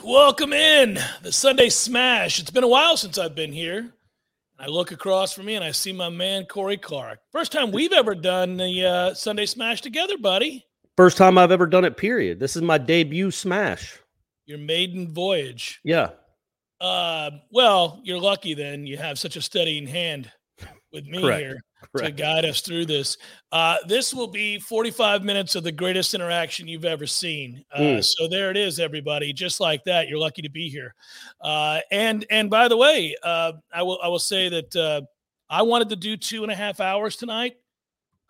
Welcome in the Sunday Smash. It's been a while since I've been here. I look across from me and I see my man, Corey Clark. First time we've ever done the uh, Sunday Smash together, buddy. First time I've ever done it, period. This is my debut smash. Your maiden voyage. Yeah. Uh, well, you're lucky then. You have such a steadying hand with me Correct. here to guide us through this. Uh, this will be 45 minutes of the greatest interaction you've ever seen. Uh, Mm. So there it is, everybody. Just like that, you're lucky to be here. Uh, and and by the way, uh, I will I will say that uh, I wanted to do two and a half hours tonight.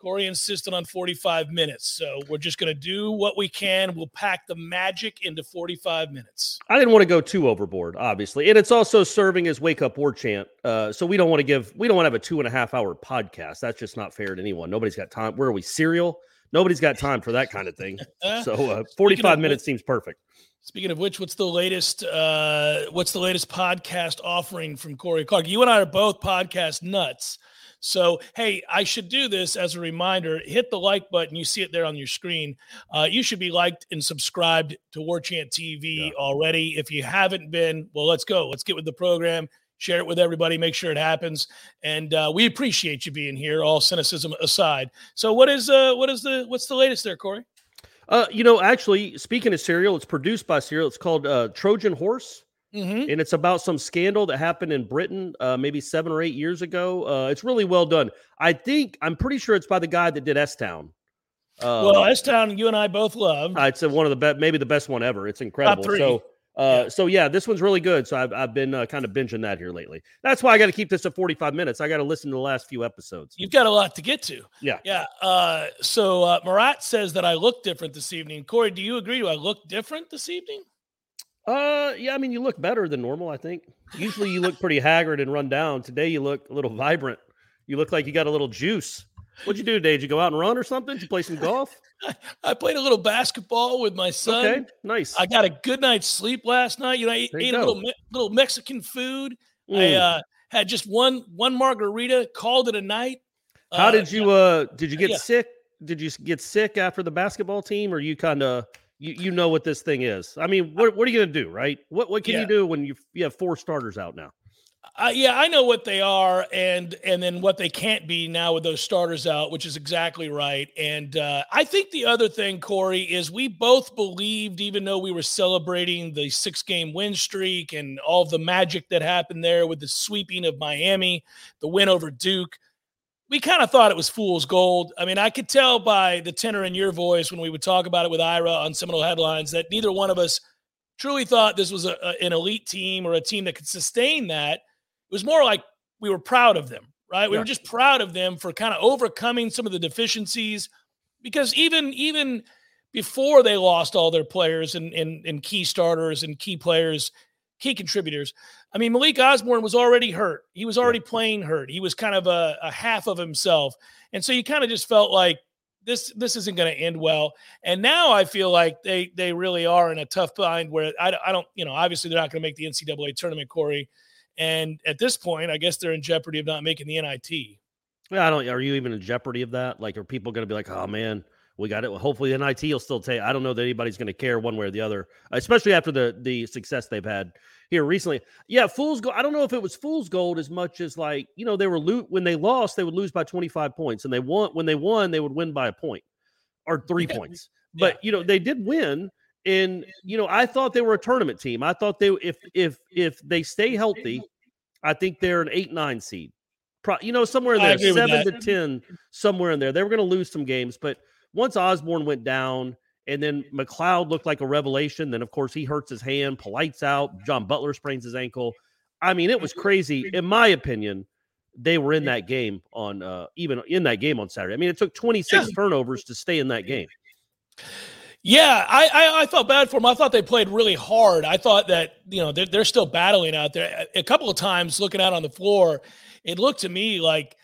Corey insisted on 45 minutes, so we're just going to do what we can. We'll pack the magic into 45 minutes. I didn't want to go too overboard, obviously. And it's also serving as wake up war chant. Uh, so we don't want to give, we don't want to have a two and a half hour podcast. That's just not fair to anyone. Nobody's got time. Where are we? Serial? Nobody's got time for that kind of thing. So uh, 45 of minutes seems perfect. Speaking of which, what's the latest? Uh, what's the latest podcast offering from Corey Clark? You and I are both podcast nuts. So, hey, I should do this as a reminder. Hit the like button. You see it there on your screen. Uh, you should be liked and subscribed to War Chant TV already. If you haven't been, well, let's go. Let's get with the program. Share it with everybody. Make sure it happens. And uh, we appreciate you being here. All cynicism aside. So, what is uh, what is the what's the latest there, Corey? Uh, you know, actually, speaking of Serial, it's produced by Serial. It's called uh, Trojan Horse. Mm-hmm. and it's about some scandal that happened in Britain uh, maybe seven or eight years ago. Uh, it's really well done. I think I'm pretty sure it's by the guy that did S Town. Uh, well, S Town, you and I both love. it's uh, one of the best, maybe the best one ever. It's incredible. three. So, uh, so yeah, this one's really good. So I've I've been uh, kind of binging that here lately. That's why I got to keep this at 45 minutes. I got to listen to the last few episodes. You've got a lot to get to. Yeah. Yeah. Uh, so uh, Marat says that I look different this evening. Corey, do you agree? Do I look different this evening? Uh, yeah. I mean, you look better than normal. I think. Usually, you look pretty haggard and run down. Today, you look a little vibrant. You look like you got a little juice. What'd you do today? Did you go out and run or something? Did you play some golf? I played a little basketball with my son. Okay, nice. I got a good night's sleep last night. You know, I ate, There ate a little Me- little Mexican food. I Mm. uh, had just one one margarita. Called it a night. How Uh, did you uh did you get yeah. sick? Did you get sick after the basketball team or you kind of you, you know what this thing is? I mean, what what are you going to do, right? What what can Yeah. you do when you you have four starters out now? Uh, yeah, I know what they are, and and then what they can't be now with those starters out, which is exactly right. And uh, I think the other thing, Corey, is we both believed, even though we were celebrating the six game win streak and all of the magic that happened there with the sweeping of Miami, the win over Duke, we kind of thought it was fool's gold. I mean, I could tell by the tenor in your voice when we would talk about it with Ira on Seminole headlines that neither one of us truly thought this was a, a- an elite team or a team that could sustain that. It was more like we were proud of them, right? We Yeah. were just proud of them for kind of overcoming some of the deficiencies because even even before they lost all their players and, and, and key starters and key players, key contributors. I mean, Malik Osborne was already hurt. He was already playing hurt. He was kind of a, a half of himself. And so you kind of just felt like this this isn't going to end well. And now I feel like they they really are in a tough bind where I, I don't, you know, obviously they're not going to make the NCAA tournament, Corey. And at this point, I guess they're in jeopardy of not making the NIT. Yeah, I don't. Are you even in jeopardy of that? Like, are people going to be like, oh man, we got it. Hopefully, the NIT will still take. I don't know that anybody's going to care one way or the other, especially after the the success they've had here recently. Yeah, fool's gold. I don't know if it was fool's gold as much as like you know they were loot when they lost they would lose by twenty five points, and they won when they won they would win by a point or three Yeah. points. But Yeah. you know they did win, and you know I thought they were a tournament team. I thought they if if if they stay healthy, I think they're an eight nine seed. Pro, you know somewhere in there, seven to ten, somewhere in there. They were going to lose some games, but once Osborne went down. And then McLeod looked like a revelation. Then, of course, he hurts his hand. Polite's out. John Butler sprains his ankle. I mean, it was crazy. In my opinion, they were in that game on uh even in that game on Saturday. I mean, it took 26 turnovers to stay in that game. Yeah, I, I I felt bad for them. I thought they played really hard. I thought that you know they're, they're still battling out there. A a couple of times looking out on the floor, it looked to me like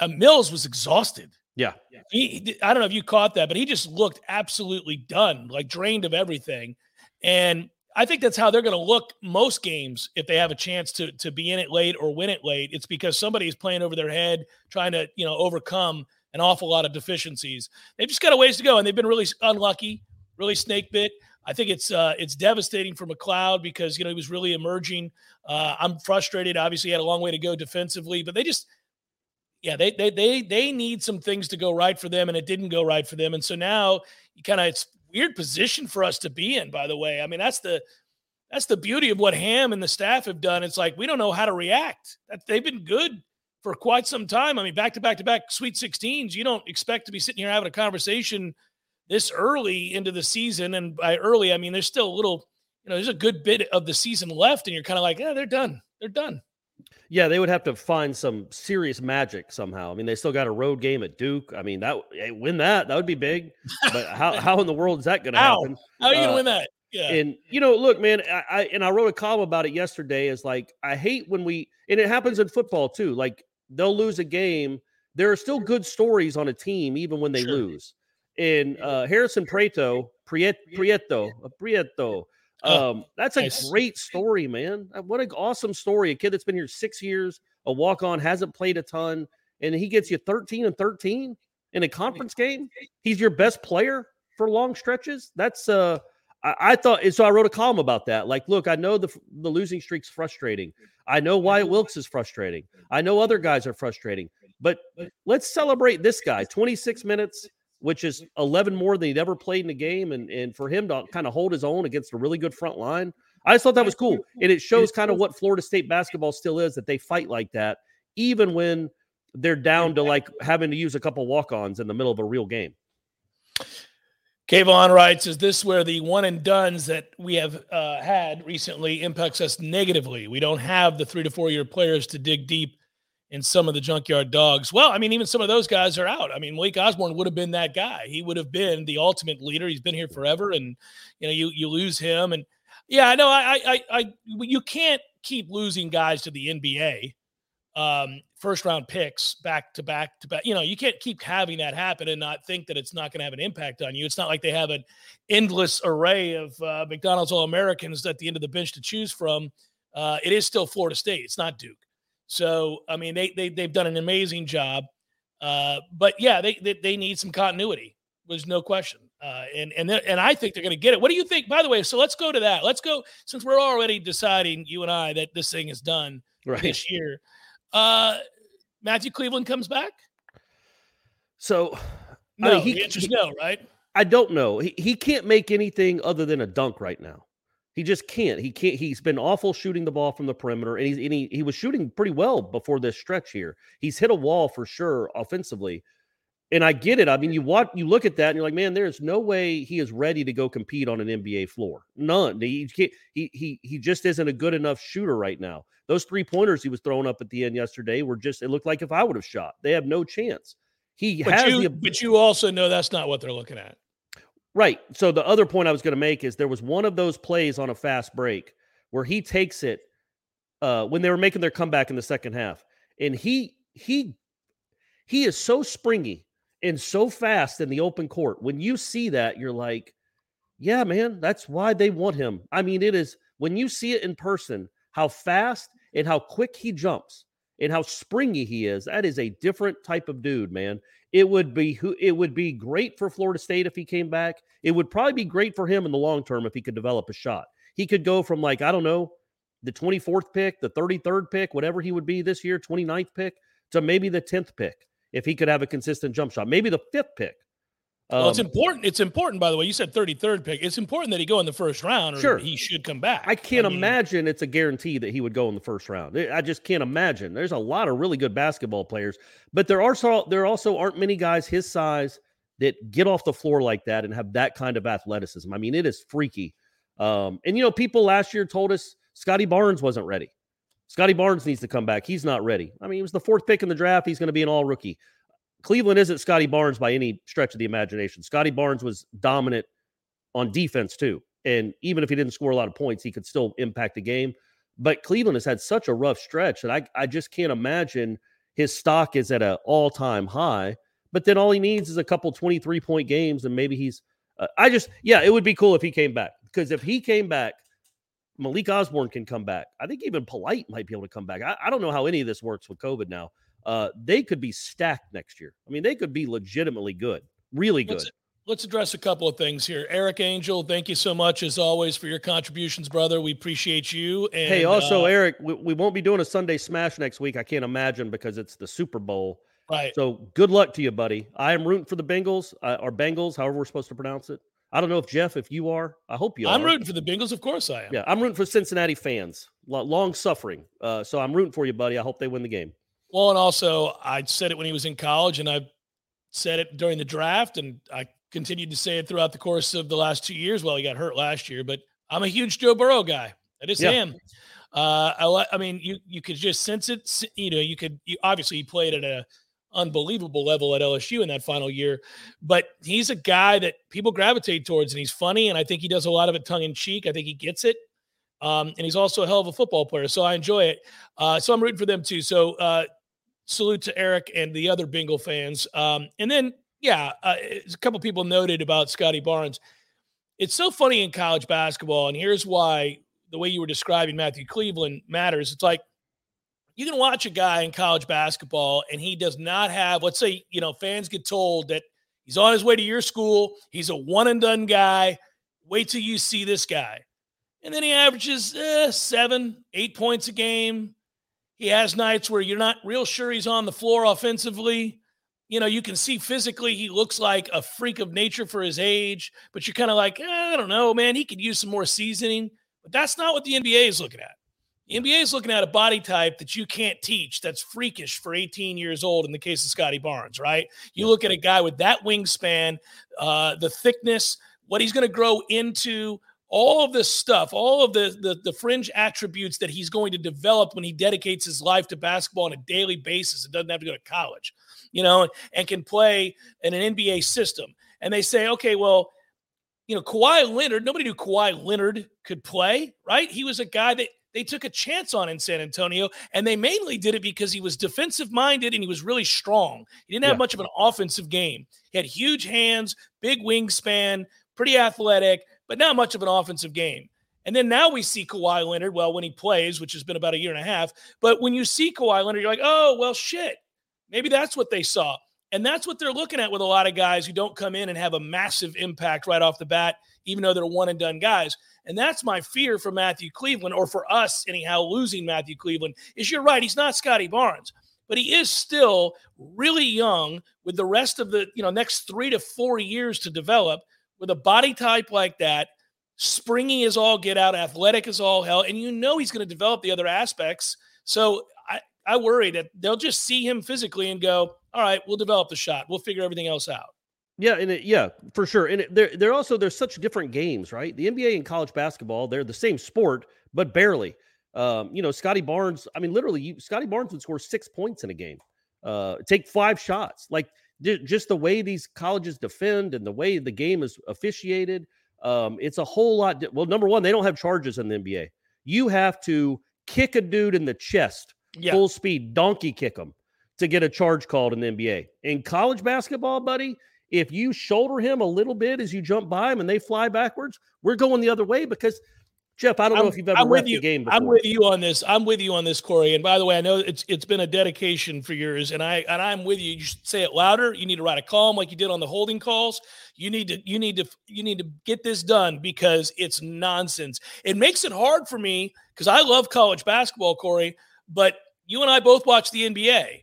uh, Mills was exhausted. Yeah. He, I don't know if you caught that, but he just looked absolutely done, like drained of everything. And I think that's how they're going to look most games if they have a chance to to be in it late or win it late. It's because somebody's playing over their head, trying to you know overcome an awful lot of deficiencies. They've just got a ways to go, and they've been really unlucky, really snake bit. I think it's uh, it's devastating for McLeod because you know he was really emerging. Uh, I'm frustrated. Obviously, he had a long way to go defensively, but they just yeah, they they they they need some things to go right for them, and it didn't go right for them. And so now you kind of it's weird position for us to be in. By the way, I mean that's the that's the beauty of what Ham and the staff have done. It's like we don't know how to react. That they've been good for quite some time. I mean, back to back to back Sweet 16s. You don't expect to be sitting here having a conversation this early into the season, and by early I mean there's still a little, you know, there's a good bit of the season left, and you're kind of like, yeah, they're done. They're done. Yeah, they would have to find some serious magic somehow. I mean, they still got a road game at Duke. I mean, that hey, win that that would be big. But how how in the world is that going to happen? How are you gonna Uh, win that? Yeah. And you know, look, man, I, I and I wrote a column about it yesterday. Is like I hate when we and it happens in football too. Like they'll lose a game. There are still good stories on a team even when they Sure. lose. And uh, Harrison Prieto, Priet, Prieto, uh, Prieto. Oh, Um, that's a nice. great story, man. Uh, What an awesome story. A kid that's been here six years, a walk on, hasn't played a ton, and he gets you 13 and 13 in a conference game. He's your best player for long stretches. That's uh I, I thought so. I wrote a column about that. Like, look, I know the the losing streak's frustrating. I know Wyatt Wilkes is frustrating. I know other guys are frustrating. But let's celebrate this guy. 26 minutes, which is 11 more than he'd ever played in a game, and and for him to kind of hold his own against a really good front line. I just thought that was cool, and it shows kind of what Florida State basketball still is that they fight like that, even when they're down to like having to use a couple walk-ons in the middle of a real game. Kayvon writes, "Is this where the one and duns that we have uh, had recently impacts us negatively? We don't have the three to four year players to dig deep in some of the junkyard dogs. Well, I mean, even some of those guys are out. I mean, Malik Osborne would have been that guy. He would have been the ultimate leader. He's been here forever, and you know, you you lose him, and yeah, I know. I I I you can't keep losing guys to the NBA." um, first round picks back to back to back. You know, you can't keep having that happen and not think that it's not going to have an impact on you. It's not like they have an endless array of uh, McDonald's All Americans at the end of the bench to choose from. Uh, it is still Florida State. It's not Duke. So, I mean, they, they, they've done an amazing job. Uh, but yeah, they, they, they need some continuity. There's no question. Uh, and and and I think they're going to get it. What do you think? By the way, so let's go to that. Let's go since we're already deciding you and I that this thing is done Right. this year. Uh, Matthew Cleveland comes back. So I No, mean, he- the answer's he- no, right? I don't know. He he can't make anything other than a dunk right now. He just can't. He can't. He's been awful shooting the ball from the perimeter, and he's and he, he was shooting pretty well before this stretch here. He's hit a wall for sure offensively, and I get it. I mean, you watch, you look at that, and you're like, man, there's no way he is ready to go compete on an NBA floor. None. He can't. He he he just isn't a good enough shooter right now. Those three pointers he was throwing up at the end yesterday were just. It looked like if I would have shot, they have no chance. He But has you, the but you also know that's not what they're looking at. Right. So the other point I was going to make is there was one of those plays on a fast break where he takes it uh, when they were making their comeback in the second half, and he he he is so springy and so fast in the open court. When you see that, you're like, yeah, man, that's why they want him. I mean, it is when you see it in person, how fast and how quick he jumps. And how springy he is, that is a different type of dude, man. It would be who it would be great for Florida State if he came back. It would probably be great for him in the long term if he could develop a shot. He could go from like, I don't know, the 24th pick, the 33rd pick, whatever he would be this year, 29th pick, to maybe the 10th pick if he could have a consistent jump shot, maybe the fifth pick. Well, it's Um, important. It's important, by the way. You said 33rd pick. It's important that he go in the first round, or Sure. he should come back. I can't mean, imagine it's a guarantee that he would go in the first round. I I just can't imagine. There's a lot of really good basketball players, but there are so there also aren't many guys his size that get off the floor like that and have that kind of athleticism. I mean, it is freaky. Um, and you know, people last year told us Scotty Barnes wasn't ready. Scotty Barnes needs to come back. He's not ready. I mean, he was the fourth pick in the draft. He's going to be an all rookie. Cleveland isn't Scotty Barnes by any stretch of the imagination. Scotty Barnes was dominant on defense too. And even if he didn't score a lot of points, he could still impact the game. But Cleveland has had such a rough stretch that I, I just can't imagine his stock is at an all time high. But then all he needs is a couple 23 point games, and maybe he's. Uh, I just, yeah, it would be cool if he came back because if he came back, Malik Osborne can come back. I think even Polite might be able to come back. I, I don't know how any of this works with COVID now. Uh, they could be stacked next year. I mean, they could be legitimately good, really good. Let's, let's address a couple of things here. Eric Angel, thank you so much as always for your contributions, brother. We appreciate you. And hey, also, uh, Eric, we, we won't be doing a Sunday Smash next week. I can't imagine because it's the Super Bowl. right. So good luck to you, buddy. I am rooting for the Bengals uh, or Bengals, however we're supposed to pronounce it. I don't know if Jeff, if you are. I hope you are. I'm are. rooting for the Bengals, of course I am. Yeah, I'm rooting for Cincinnati fans, long suffering. Uh, so I'm rooting for you, buddy. I hope they win the game. Well, and also I said it when he was in college, and I said it during the draft, and I continued to say it throughout the course of the last two years. Well, he got hurt last year, but I'm a huge Joe Burrow guy. I just Yeah. am. Uh, I, I mean, you you could just sense it. You know, you could. You, obviously, he played at a unbelievable level at LSU in that final year, but he's a guy that people gravitate towards, and he's funny, and I think he does a lot of it tongue in cheek. I think he gets it. Um, and he's also a hell of a football player, so I enjoy it. Uh, so I'm rooting for them too. So uh, salute to Eric and the other Bengal fans. Um, and then, yeah, uh, a couple people noted about Scotty Barnes. It's so funny in college basketball, and here's why the way you were describing Matthew Cleveland matters. It's like you can watch a guy in college basketball, and he does not have, let's say, you know, fans get told that he's on his way to your school, he's a one and done guy. Wait till you see this guy. And then he averages eh, seven, eight points a game. He has nights where you're not real sure he's on the floor offensively. You know, you can see physically he looks like a freak of nature for his age, but you're kind of like, eh, I don't know, man. He could use some more seasoning. But that's not what the NBA is looking at. The NBA is looking at a body type that you can't teach that's freakish for 18 years old in the case of Scotty Barnes, right? You look at a guy with that wingspan, uh, the thickness, what he's going to grow into, all of this stuff, all of the, the the fringe attributes that he's going to develop when he dedicates his life to basketball on a daily basis and doesn't have to go to college, you know, and can play in an NBA system. And they say, okay, well, you know, Kawhi Leonard, nobody knew Kawhi Leonard could play, right? He was a guy that they took a chance on in San Antonio, and they mainly did it because he was defensive minded and he was really strong. He didn't have Yeah. much of an offensive game. He had huge hands, big wingspan, pretty athletic, but not much of an offensive game. And then now we see Kawhi Leonard, well, when he plays, which has been about a year and a half. But when you see Kawhi Leonard, you're like, oh, well, shit. Maybe that's what they saw. And that's what they're looking at with a lot of guys who don't come in and have a massive impact right off the bat, even though they're one and done guys. And that's my fear for Matthew Cleveland, or for us anyhow, losing Matthew Cleveland, is you're right, he's not Scotty Barnes, but he is still really young with the rest of the, you know, next three to four years to develop with a body type like that, springy as all get out, athletic as all hell, and you know he's going to develop the other aspects. So I, I worry that they'll just see him physically and go, all right, we'll develop the shot. We'll figure everything else out. Yeah, and it, yeah, for sure. And it, they're they're also there's such different games, right? The NBA and college basketball, they're the same sport, but barely. Um, you know, Scotty Barnes. I mean, literally, Scotty Barnes would score six points in a game, uh, take five shots. Like just the way these colleges defend and the way the game is officiated. Um, it's a whole lot. di- Well, number one, they don't have charges in the NBA. You have to kick a dude in the chest, Yeah. full speed, donkey kick him to get a charge called in the NBA. In college basketball, buddy, if you shoulder him a little bit as you jump by him and they fly backwards, we're going the other way because Jeff, I don't know I'm- if you've ever I'm with the you. game before. I'm with you on this. I'm with you on this, Corey. And by the way, I know it's it's been a dedication for yours, and I and I'm with you. You should say it louder. You need to write a column like you did on the holding calls. You need to you need to you need to get this done because it's nonsense. It makes it hard for me because I love college basketball, Corey. But you and I both watch the NBA,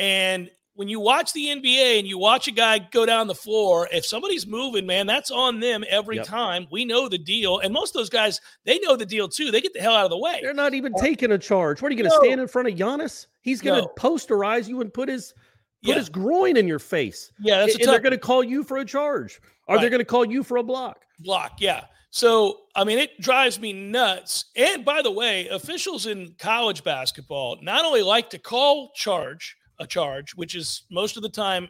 and when you watch the NBA and you watch a guy go down the floor, if somebody's moving, man, that's on them every Yep. time. We know the deal. And most of those guys, they know the deal too. They get the hell out of the way. They're not even uh, taking a charge. What are you going to No. stand in front of Giannis? He's going to No. posterize you and put his put Yeah. his groin in your face. Yeah, that's a and they're going to call you for a charge. They're Right. going to call you for a block. block. Yeah. So, I mean, it drives me nuts. And by the way, officials in college basketball not only like to call charge a charge, which is most of the time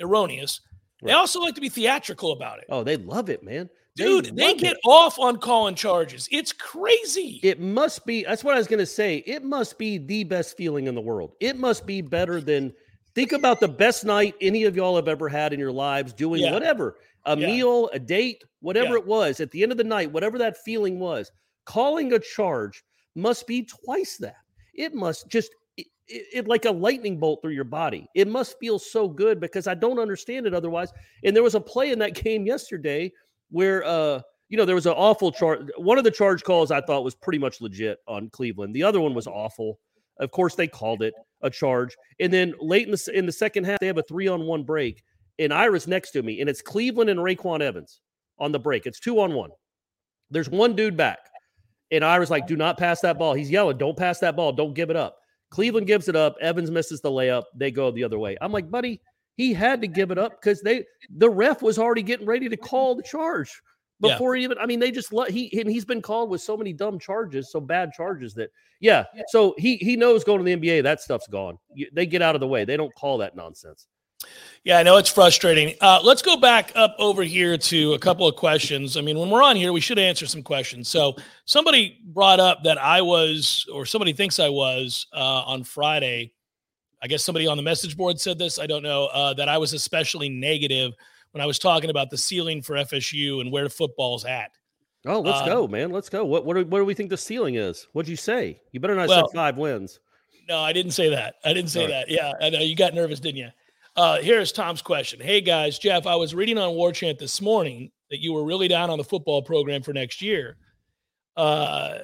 erroneous, they also like to be theatrical about it. Oh, they love it, man. Dude, they love get it. off on calling charges. It's crazy. It must be. That's what I was going to say. It must be the best feeling in the world. It must be better than. Think about the best night any of y'all have ever had in your lives doing Yeah. whatever a Yeah. meal, a date, whatever Yeah. it was. At the end of the night, whatever that feeling was, calling a charge must be twice that. It must just it, it, like a lightning bolt through your body. It must feel so good because I don't understand it otherwise. And there was a play in that game yesterday where uh you know there was an awful charge. One of the charge calls I thought was pretty much legit on Cleveland. The other one was awful. Of course, they called it a charge. And then late in the in the second half, they have a three on one break, and Iris next to me, and it's Cleveland and RayQuan Evans on the break. It's two on one. There's one dude back, and Iris like, do not pass that ball. He's yelling, don't pass that ball, don't give it up. Cleveland gives it up. Evans misses the layup. They go the other way. I'm like, buddy, he had to give it up because they the ref was already getting ready to call the charge before he even. I mean, they just let he and he's been called with so many dumb charges, so bad charges that yeah. So he he knows going to the NBA that stuff's gone. They get out of the way. They don't call that nonsense. Yeah, I know it's frustrating. Uh, let's go back up over here to a couple of questions. I mean, when we're on here, we should answer some questions. So, somebody brought up that I was, or somebody thinks I was, uh, on Friday. I guess somebody on the message board said this. I don't know uh, that I was especially negative when I was talking about the ceiling for FSU and where football's at. Oh, let's Um, go, man. Let's go. What what do, what do we think the ceiling is? What'd you say? You better not Well- say five wins. No, I didn't say that. I didn't say right. that. Yeah, I know you got nervous, didn't you? Uh, here's Tom's question. Hey guys, Jeff, I was reading on War Chant this morning that you were really down on the football program for next year. Uh,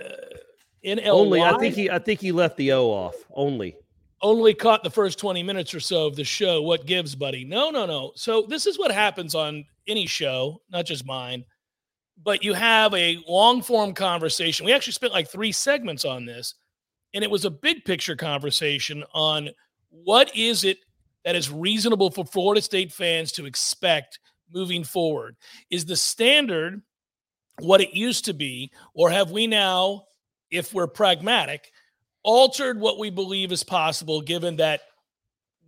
in Only I think he I think he left the O off. Only. only caught the first 20 minutes or so of the show. What gives, buddy? No, no, no. So this is what happens on any show, not just mine. But you have a long form conversation. We actually spent like three segments on this, and it was a big picture conversation on what is it that is reasonable for Florida State fans to expect moving forward? Is the standard what it used to be, or have we now, if we're pragmatic, altered what we believe is possible given that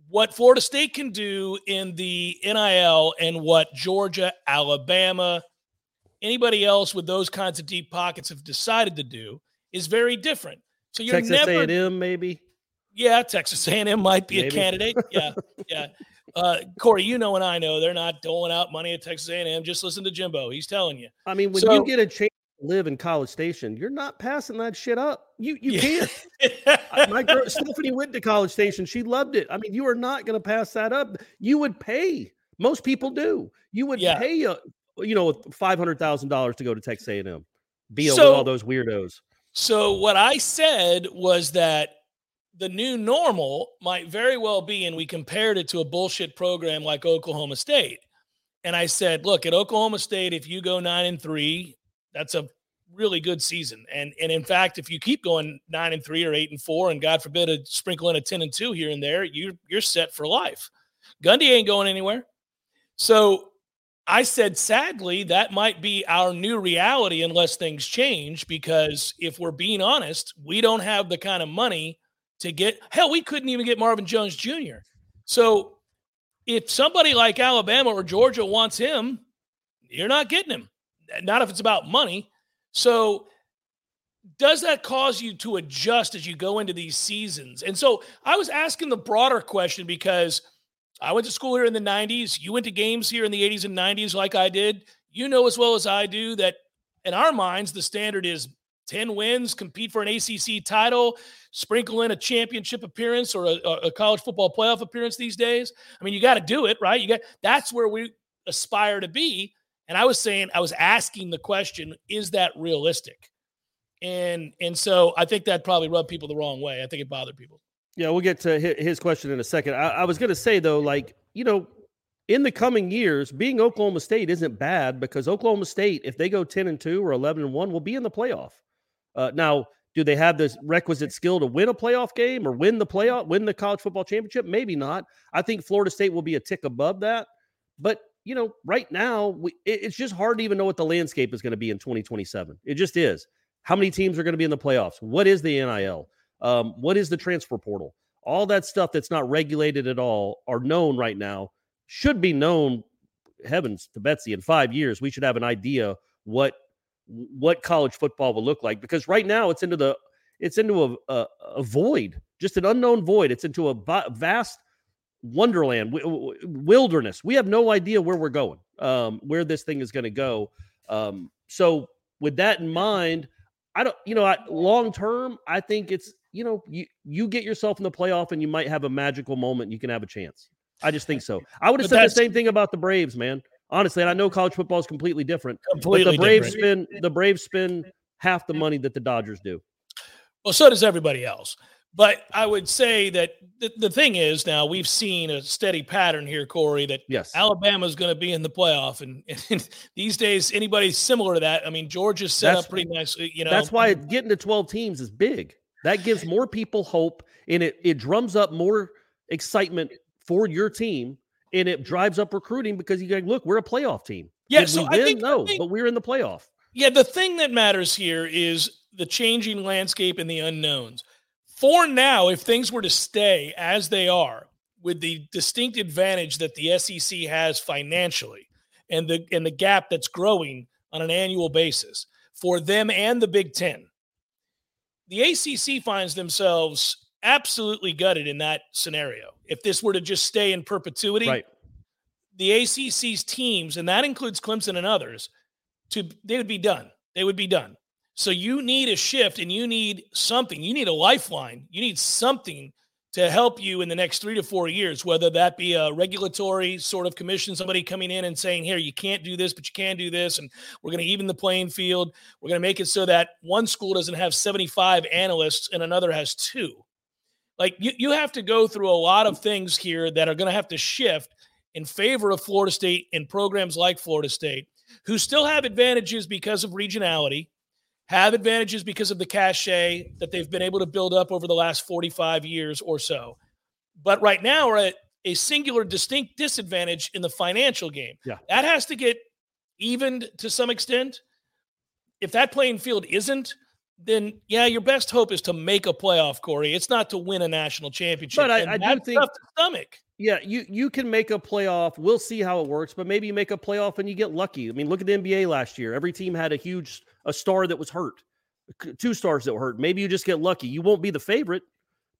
what Florida State can do in the NIL and what Georgia, Alabama, anybody else with those kinds of deep pockets have decided to do is very different. So you're Texas never A&M maybe. Yeah, Texas A&M might be a candidate. Yeah, yeah. Uh, Corey, you know and I know they're not doling out money at Texas A&M. Just listen to Jimbo; he's telling you. I mean, when So- you get a chance to live in College Station, you're not passing that shit up. You you Yeah. can't. My girl Stephanie went to College Station. She loved it. I mean, you are not going to pass that up. You would pay. Most people do. You would Yeah. pay a you know five hundred thousand dollars to go to Texas A and M. Be with So- all those weirdos. So what I said was that the new normal might very well be, and we compared it to a bullshit program like Oklahoma State. And I said, look, at Oklahoma State, if you go nine and three, that's a really good season. And and in fact, if you keep going nine and three or eight and four, and God forbid a sprinkle in a ten and two here and there, you you're set for life. Gundy ain't going anywhere. So I said, sadly, that might be our new reality unless things change. Because if we're being honest, we don't have the kind of money to get. Hell, we couldn't even get Marvin Jones Jr. So if somebody like Alabama or Georgia wants him, you're not getting him. Not if it's about money. So does that cause you to adjust as you go into these seasons? And so I was asking the broader question because I went to school here in the 90s. You went to games here in the 80s and 90s like I did. You know as well as I do that in our minds, the standard is 10 wins, compete for an ACC title, sprinkle in a championship appearance or a, a college football playoff appearance these days. I mean, you got to do it, right? You got that's where we aspire to be. And I was saying, I was asking the question, is that realistic? And and so I think that probably rubbed people the wrong way. I think it bothered people. Yeah, we'll get to his question in a second. I, I was going to say though, like you know, in the coming years, being Oklahoma State isn't bad because Oklahoma State, if they go ten and two or eleven and one, will be in the playoff. Uh, now, do they have this requisite skill to win a playoff game or win the playoff, win the college football championship? Maybe not. I think Florida State will be a tick above that. But you know, right now, we, it, it's just hard to even know what the landscape is going to be in 2027. It just is. How many teams are going to be in the playoffs? What is the NIL? Um, what is the transfer portal? All that stuff that's not regulated at all are known right now. Should be known. Heavens to Betsy, in five years, we should have an idea what what college football will look like because right now it's into the it's into a, a, a void, just an unknown void. It's into a vast wonderland, wilderness. We have no idea where we're going, um, where this thing is going to go. Um, so, with that in mind, I don't, you know, I, long term, I think it's, you know, you you get yourself in the playoff and you might have a magical moment. You can have a chance. I just think so. I would have said the same thing about the Braves, man. Honestly, and I know college football is completely different. Completely but the Braves different. spend the Braves spend half the money that the Dodgers do. Well, so does everybody else. But I would say that the, the thing is now we've seen a steady pattern here, Corey, that yes, Alabama's going to be in the playoff. And, and, these days, anybody similar to that, I mean, Georgia's set that's, up pretty nicely. You know, that's why getting to 12 teams is big. That gives more people hope and it, it drums up more excitement for your team and it drives up recruiting because you're like, look, we're a playoff team. Yeah, Did so we win? I think, no, think, but we're in the playoff. Yeah, the thing that matters here is the changing landscape and the unknowns. For now, if things were to stay as they are, with the distinct advantage that the SEC has financially and the and the gap that's growing on an annual basis for them and the Big 10. The ACC finds themselves absolutely gutted in that scenario. If this were to just stay in perpetuity, right. the ACC's teams and that includes Clemson and others to they would be done. They would be done. So you need a shift and you need something. You need a lifeline. You need something to help you in the next three to four years, whether that be a regulatory sort of commission, somebody coming in and saying, here, you can't do this, but you can do this. And we're going to even the playing field. We're going to make it so that one school doesn't have 75 analysts and another has two. Like you, you have to go through a lot of things here that are going to have to shift in favor of Florida State and programs like Florida State, who still have advantages because of regionality have advantages because of the cachet that they've been able to build up over the last 45 years or so. But right now we're at a singular distinct disadvantage in the financial game. Yeah. That has to get evened to some extent. If that playing field isn't, then yeah, your best hope is to make a playoff, Corey. It's not to win a national championship. But I, I do think stomach. Yeah, you you can make a playoff. We'll see how it works, but maybe you make a playoff and you get lucky. I mean, look at the NBA last year. Every team had a huge a star that was hurt, two stars that were hurt. Maybe you just get lucky. You won't be the favorite,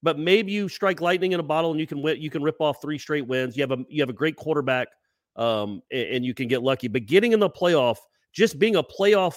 but maybe you strike lightning in a bottle and you can win. You can rip off three straight wins. You have a you have a great quarterback, um, and, and you can get lucky. But getting in the playoff, just being a playoff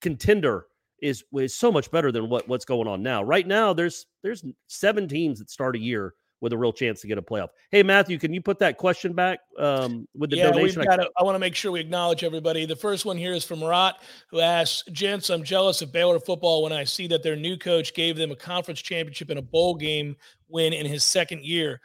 contender is is so much better than what what's going on now. Right now, there's there's seven teams that start a year with a real chance to get a playoff. Hey, Matthew, can you put that question back um, with the yeah, donation? Got I want to make sure we acknowledge everybody. The first one here is from Marat, who asks, Gents, I'm jealous of Baylor football when I see that their new coach gave them a conference championship and a bowl game win in his second year.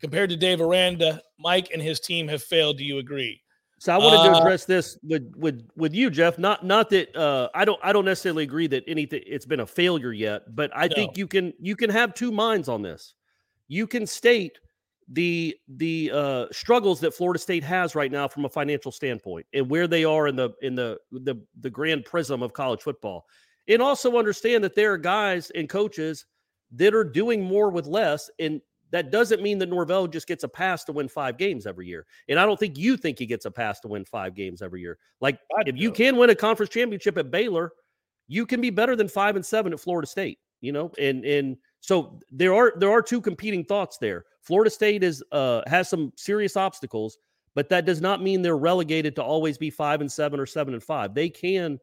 Compared to Dave Aranda, Mike and his team have failed. Do you agree? So I wanted to uh, address this with with with you, Jeff. Not not that uh, I don't I don't necessarily agree that anything it's been a failure yet, but I no. think you can you can have two minds on this you can state the the uh, struggles that Florida State has right now from a financial standpoint and where they are in the in the the the grand prism of college football. And also understand that there are guys and coaches that are doing more with less and that doesn't mean that Norvell just gets a pass to win five games every year. And I don't think you think he gets a pass to win five games every year. Like if you can win a conference championship at Baylor, you can be better than five and seven at Florida State, you know, and and so there are there are two competing thoughts there. Florida State is uh, has some serious obstacles, but that does not mean they're relegated to always be five and seven or seven and five. They can,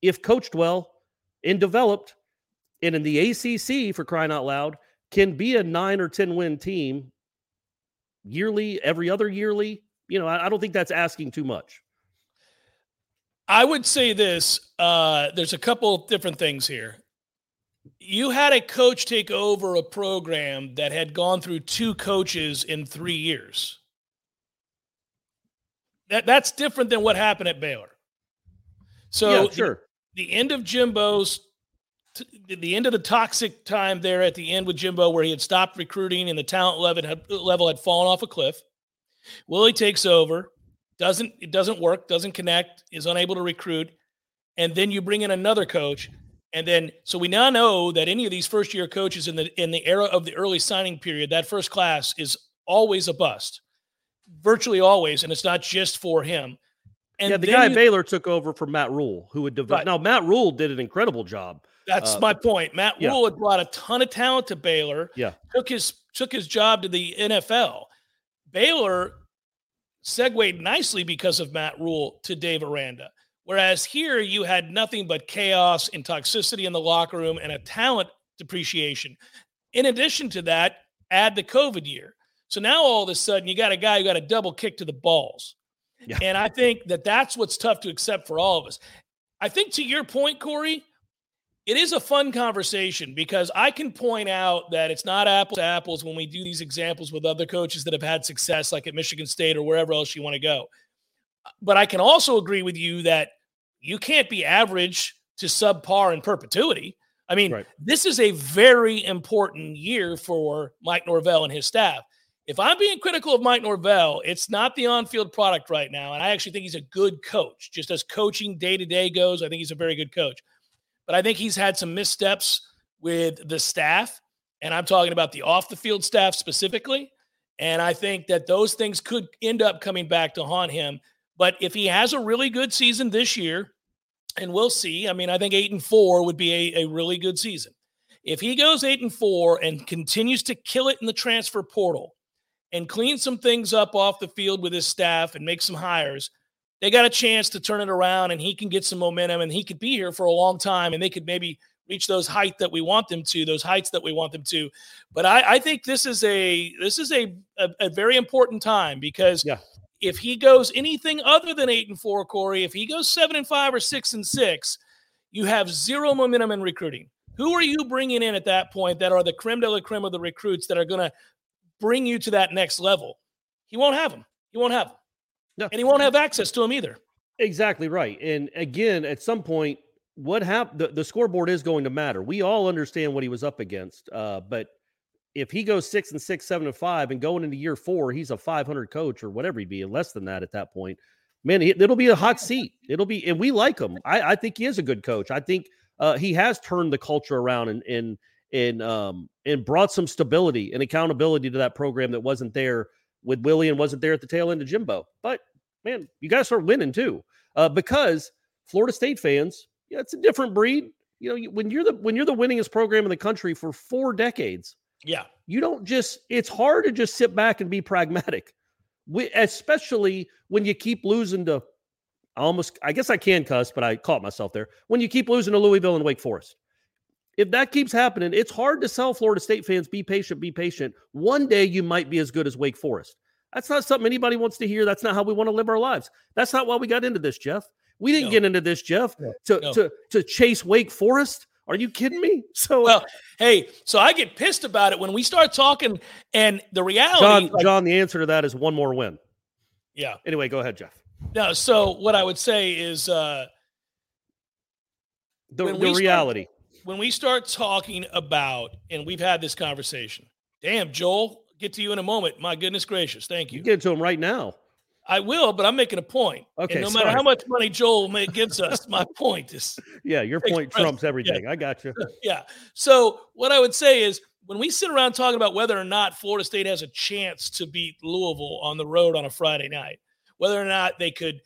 if coached well, and developed, and in the ACC for crying out loud, can be a nine or 10 win team yearly, every other yearly. You know, I, I don't think that's asking too much. I would say this uh, there's a couple different things here. You had a coach take over a program that had gone through two coaches in three years. That, that's different than what happened at Baylor. So, yeah, sure. The, the end of Jimbo's the end of the toxic time there at the end with Jimbo, where he had stopped recruiting and the talent level had, level had fallen off a cliff. Willie takes over, doesn't it doesn't work, doesn't connect, is unable to recruit, and then you bring in another coach, and then so we now know that any of these first year coaches in the in the era of the early signing period, that first class is always a bust, virtually always, and it's not just for him. And yeah, the guy you, Baylor took over from Matt Rhule, who would develop. Right. Now Matt Rhule did an incredible job that's uh, my point. Matt yeah. Rhule had brought a ton of talent to Baylor. Yeah. Took his took his job to the NFL. Baylor segued nicely because of Matt Rhule to Dave Aranda. Whereas here you had nothing but chaos and toxicity in the locker room and a talent depreciation. In addition to that, add the COVID year. So now all of a sudden you got a guy who got a double kick to the balls. Yeah. And I think that that's what's tough to accept for all of us. I think to your point, Corey, it is a fun conversation because I can point out that it's not apples to apples when we do these examples with other coaches that have had success, like at Michigan State or wherever else you want to go. But I can also agree with you that you can't be average to subpar in perpetuity. I mean, right. this is a very important year for Mike Norvell and his staff. If I'm being critical of Mike Norvell, it's not the on field product right now. And I actually think he's a good coach. Just as coaching day to day goes, I think he's a very good coach but I think he's had some missteps with the staff. And I'm talking about the off the field staff specifically. And I think that those things could end up coming back to haunt him. But if he has a really good season this year, and we'll see, I mean, I think eight and four would be a, a really good season. If he goes eight and four and continues to kill it in the transfer portal and clean some things up off the field with his staff and make some hires, they got a chance to turn it around and he can get some momentum and he could be here for a long time and they could maybe reach those heights that we want them to, those heights that we want them to. But I, I think this is a this is a, a, a very important time because yeah. if he goes anything other than eight and four, Corey, if he goes seven and five or six and six, you have zero momentum in recruiting. Who are you bringing in at that point that are the creme de la creme of the recruits that are going to bring you to that next level? He won't have them. He won't have them. No. And he won't have access to them either. Exactly right. And again, at some point, what happened? The, the, scoreboard is going to matter. We all understand what he was up against. Uh, but if he goes six and six, seven and five, and going into year four, he's a 500 coach or whatever he'd be, less than that at that point. Man, it'll be a hot seat. It'll be, and we like him. I, I think he is a good coach. I think uh, he has turned the culture around and and and um and brought some stability and accountability to that program that wasn't there with Willie and wasn't there at the tail end of Jimbo. But man, you got to start winning too, uh, because Florida State fans, yeah, it's a different breed. You know, when you're the when you're the winningest program in the country for four decades, yeah, you don't just. It's hard to just sit back and be pragmatic, we, especially when you keep losing to. I Almost, I guess I can cuss, but I caught myself there. When you keep losing to Louisville and Wake Forest, if that keeps happening, it's hard to sell Florida State fans be patient, be patient. One day you might be as good as Wake Forest. That's not something anybody wants to hear. That's not how we want to live our lives. That's not why we got into this, Jeff. We didn't no. get into this, Jeff, to, no. to to chase Wake Forest. Are you kidding me? So well, hey, so I get pissed about it when we start talking, and the reality, John, like, John, the answer to that is one more win. Yeah. Anyway, go ahead, Jeff. No, so what I would say is uh the, the reality. Start, when we start talking about, and we've had this conversation, damn, Joel, get to you in a moment. My goodness gracious. Thank you. You get to him right now. I will, but I'm making a point. Okay. And no sorry. matter how much money Joel may, gives us, my point is. Yeah, your point trumps everything. Yeah. I got you. Yeah. So what I would say is when we sit around talking about whether or not Florida State has a chance to beat Louisville on the road on a Friday night, whether or not they could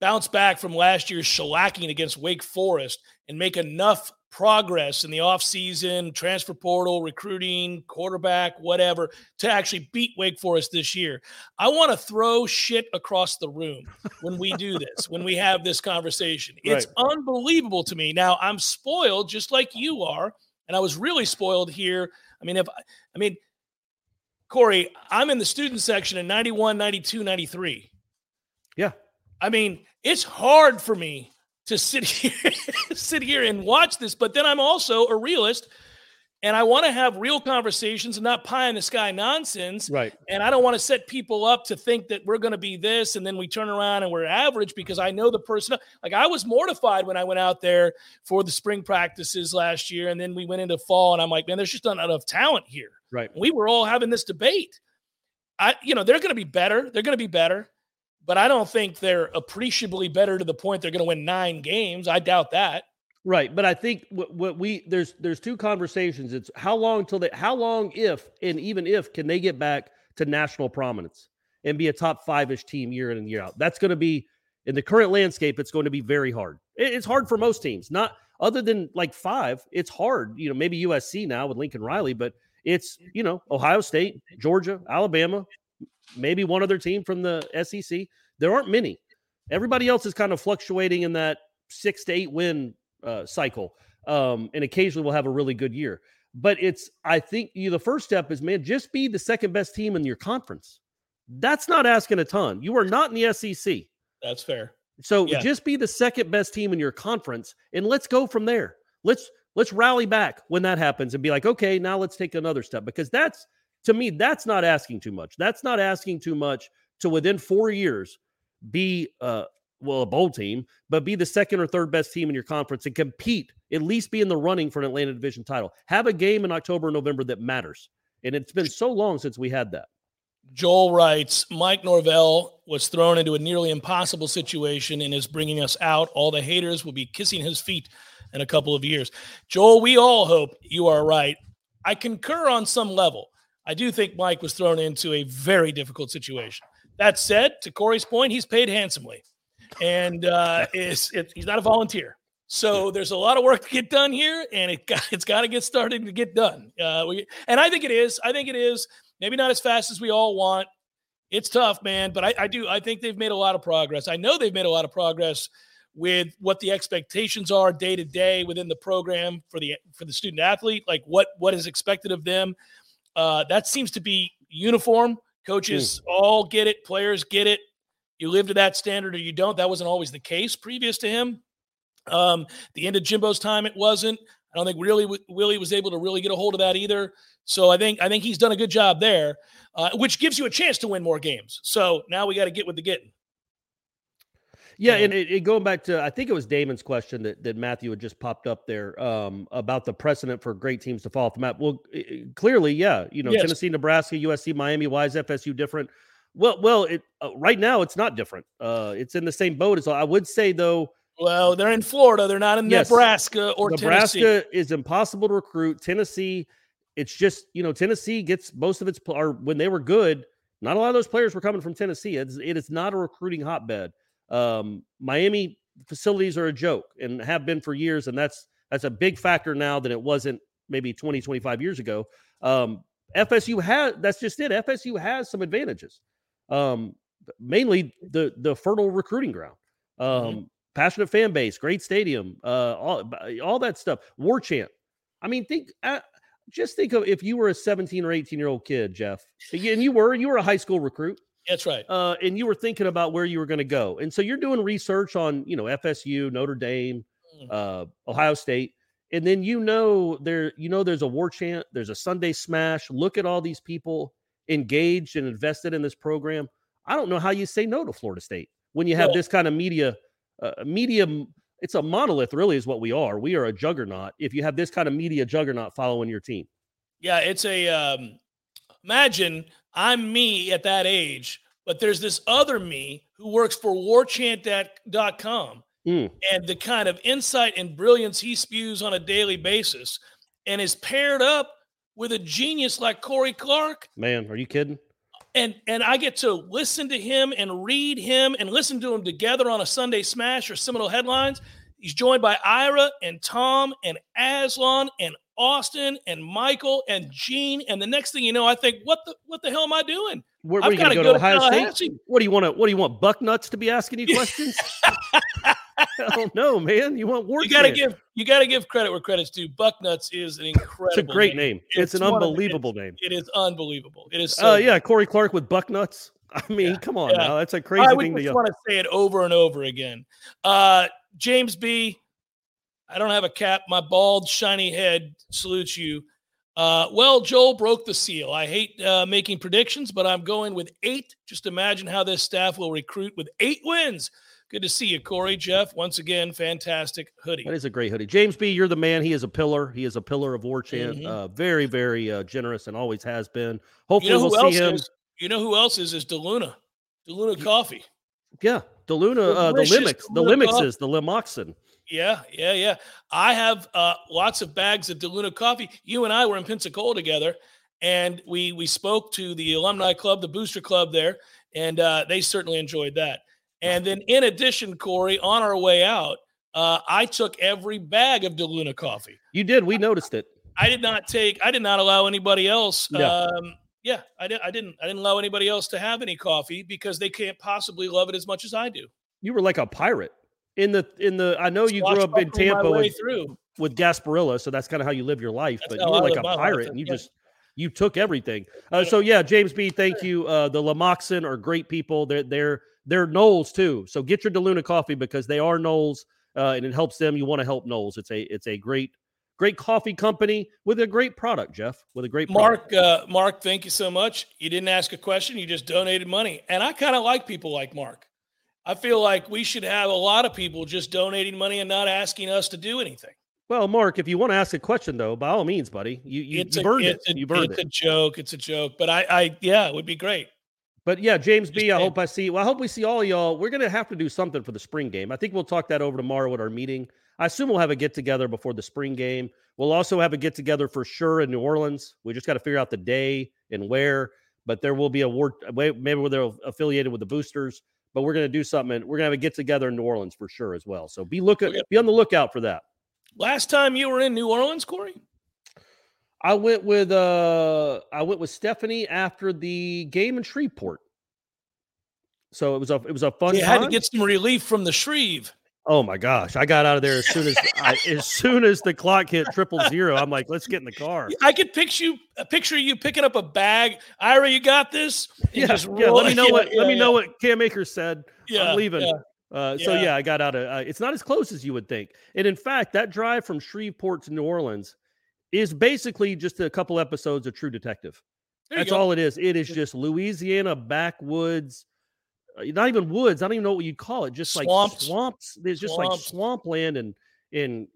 bounce back from last year's shellacking against Wake Forest and make enough progress in the offseason, transfer portal, recruiting, quarterback, whatever, to actually beat Wake Forest this year. I want to throw shit across the room when we do this, when we have this conversation. It's Right. unbelievable to me. Now, I'm spoiled just like you are, and I was really spoiled here. I mean, if I mean, Corey, I'm in the student section in 91, 92, 93. Yeah. I mean, it's hard for me to sit here, sit here and watch this, but then I'm also a realist and I want to have real conversations and not pie in the sky nonsense. Right. And I don't want to set people up to think that we're going to be this and then we turn around and we're average because I know the person. Like I was mortified when I went out there for the spring practices last year and then we went into fall and I'm like, man, there's just not enough talent here. Right. We were all having this debate. I, you know, they're going to be better. They're going to be better, but I don't think they're appreciably better to the point they're going to win nine games. I doubt that. Right, but I think what, what we there's there's two conversations. It's how long till they how long if and even if can they get back to national prominence and be a top five ish team year in and year out. That's going to be in the current landscape. It's going to be very hard. It's hard for most teams. Not other than like five. It's hard. You know, maybe USC now with Lincoln Riley, but it's you know Ohio State, Georgia, Alabama, maybe one other team from the SEC. There aren't many. Everybody else is kind of fluctuating in that six to eight win uh, cycle, um, and occasionally we'll have a really good year. But it's, I think, you the first step is, man, just be the second best team in your conference. That's not asking a ton. You are not in the SEC, That's fair. so Yeah. just be the second best team in your conference, and let's go from there. Let's let's rally back when that happens and be like, okay, now let's take another step because that's to me, that's not asking too much. That's not asking too much to within four years be uh well a bowl team, but be the second or third best team in your conference and compete, at least be in the running for an Atlantic division title. Have a game in October and November that matters. And it's been so long since we had that. Joel writes Mike Norvell was thrown into a nearly impossible situation and is bringing us out. All the haters will be kissing his feet in a couple of years. Joel, we all hope you are right. I concur on some level. I do think Mike was thrown into a very difficult situation. That said, to Corey's point, he's paid handsomely and uh, is it, he's not a volunteer. So there's a lot of work to get done here, and it got, it's got to get started to get done. Uh, we, and I think it is. I think it is. Maybe not as fast as we all want. It's tough, man. But I, I do. I think they've made a lot of progress. I know they've made a lot of progress with what the expectations are day to day within the program for the for the student athlete. Like what what is expected of them. Uh, that seems to be uniform. Coaches all get it. Players get it. You live to that standard or you don't. That wasn't always the case previous to him. Um, the end of Jimbo's time, it wasn't. I don't think really Willie was able to really get a hold of that either. So I think I think he's done a good job there, uh, which gives you a chance to win more games. So now we got to get with the getting. Yeah, and it, it, going back to I think it was Damon's question that, that Matthew had just popped up there um, about the precedent for great teams to fall off the map. Well, i- i- clearly, yeah, you know, Yes. Tennessee, Nebraska, USC, Miami. Why is FSU different? Well, well, it uh, right now it's not different. Uh, it's in the same boat as I would say though. Well, they're in Florida. They're not in Yes. Nebraska or Tennessee. Nebraska Tennessee. is impossible to recruit. Tennessee, it's just you know Tennessee gets most of its or when they were good. Not a lot of those players were coming from Tennessee. It's, it is not a recruiting hotbed. Um, Miami facilities are a joke and have been for years, and that's that's a big factor now than it wasn't maybe 20, 25 years ago. Um, FSU has that's just it. FSU has some advantages. Um, mainly the the fertile recruiting ground. Um, Mhm. passionate fan base, great stadium, uh, all all that stuff. War chant. I mean, think uh, just think of if you were a 17 or 18 year old kid, Jeff, and you were you were a high school recruit, That's right. uh, and you were thinking about where you were going to go, and so you're doing research on you know FSU, Notre Dame, Mm. uh, Ohio State, and then you know there you know there's a war chant, there's a Sunday smash. Look at all these people engaged and invested in this program. I don't know how you say no to Florida State when you have Well- this kind of media, uh, medium. It's a monolith, really, is what we are. We are a juggernaut. If you have this kind of media juggernaut following your team, Yeah, it's a um imagine I'm me at that age, but there's this other me who works for warchant.com Mm. and the kind of insight and brilliance he spews on a daily basis and is paired up with a genius like Corey Clark man, are you kidding? and and I get to listen to him and read him and listen to him together on a Sunday Smash or Seminole Headlines. He's joined by Ira and Tom and Aslan and Austin and Michael and Gene. And the next thing you know, I think, what the what the hell am I doing? Where, where I've going to go to go to Ohio State? What do you want to? What do you want? Buck nuts to be asking you questions? I don't know, man. You want war? You gotta give you gotta give credit where credit's due. Bucknuts is an incredible. It's a great name. It's, an one of- unbelievable name. It is unbelievable. It is. So Oh yeah, Corey Clark with buck nuts. I mean, Yeah, come on yeah. now. That's a crazy I thing to just yell. want to say it over and over again. Uh, James B. I don't have a cap. My bald, shiny head salutes you. Uh, well, Joel broke the seal. I hate uh, making predictions, but I'm going with eight. Just imagine how this staff will recruit with eight wins. Good to see you, Corey. Jeff, once again, fantastic hoodie. That is a great hoodie. James B, you're the man. He is a pillar. He is a pillar of war chant. Mhm. Uh, very, very uh, generous and always has been. Hopefully, You know we'll see him. is? You know who else is? Is Deluna. Deluna Coffee. Yeah, the Luna, uh, the Limix, the Deluna Limixes, the Limoxin. Yeah, yeah, yeah. I have uh, lots of bags of Deluna coffee. You and I were in Pensacola together, and we we spoke to the alumni club, the booster club there, and uh, they certainly enjoyed that. And then, in addition, Corey, on our way out, uh, I took every bag of Deluna coffee. You did. We noticed it. I did not take. I did not allow anybody else. Yeah. Um, yeah, I, did, I didn't. I didn't allow anybody else to have any coffee because they can't possibly love it as much as I do. You were like a pirate in the in the. I know you grew up in Tampa with, through. with Gasparilla, so that's kind of how you live your life. That's but you were like a pirate, and you yeah. just you took everything. Uh, so yeah, James B, thank you. Uh, the Lamoxin are great people. They're they're they're Noles too. So get your Deluna coffee because they are Noles, uh, and it helps them. You want to help Noles. It's a it's a great great coffee company with a great product, Jeff. With a great product. Mark, uh, Mark, thank you so much. You didn't ask a question; you just donated money, and I kind of like people like Mark. I feel like we should have a lot of people just donating money and not asking us to do anything. Well, Mark, if you want to ask a question though, by all means, buddy, you you, it's you've a, earned it. a, You've earned it's it. a joke. It's a joke, but I, I, yeah, it would be great. But yeah, James B, I hope I see. Well, I hope we see all y'all. We're gonna have to do something for the spring game. I think we'll talk that over tomorrow at our meeting. I assume we'll have a get together before the spring game. We'll also have a get together for sure in New Orleans. We just got to figure out the day and where. But there will be a war. Maybe they're affiliated with the boosters. But we're gonna do something. and We're gonna have a get together in New Orleans for sure as well. So be look Okay. be on the lookout for that. Last time you were in New Orleans, Corey, I went with uh I went with Stephanie after the game in Shreveport. So it was a it was a fun you had to get some relief from the Shreve. Oh my gosh! I got out of there as soon as I, as soon as the clock hit triple zero. I'm like, let's get in the car. I could picture you, uh, picture you picking up a bag. Ira, you got this. Yeah, yeah. Let me know yeah, what let me yeah. know what Cam Akers said. Yeah, I'm leaving. yeah. Uh, so Yeah. yeah, I got out of. Uh, it's not as close as you would think. And in fact, that drive from Shreveport to New Orleans is basically just a couple episodes of True Detective. That's go. all it is. It is just Louisiana backwoods, not even woods. I don't even know what you'd call it. Just like Swamps. swamps. There's just like Swamps. swampland and and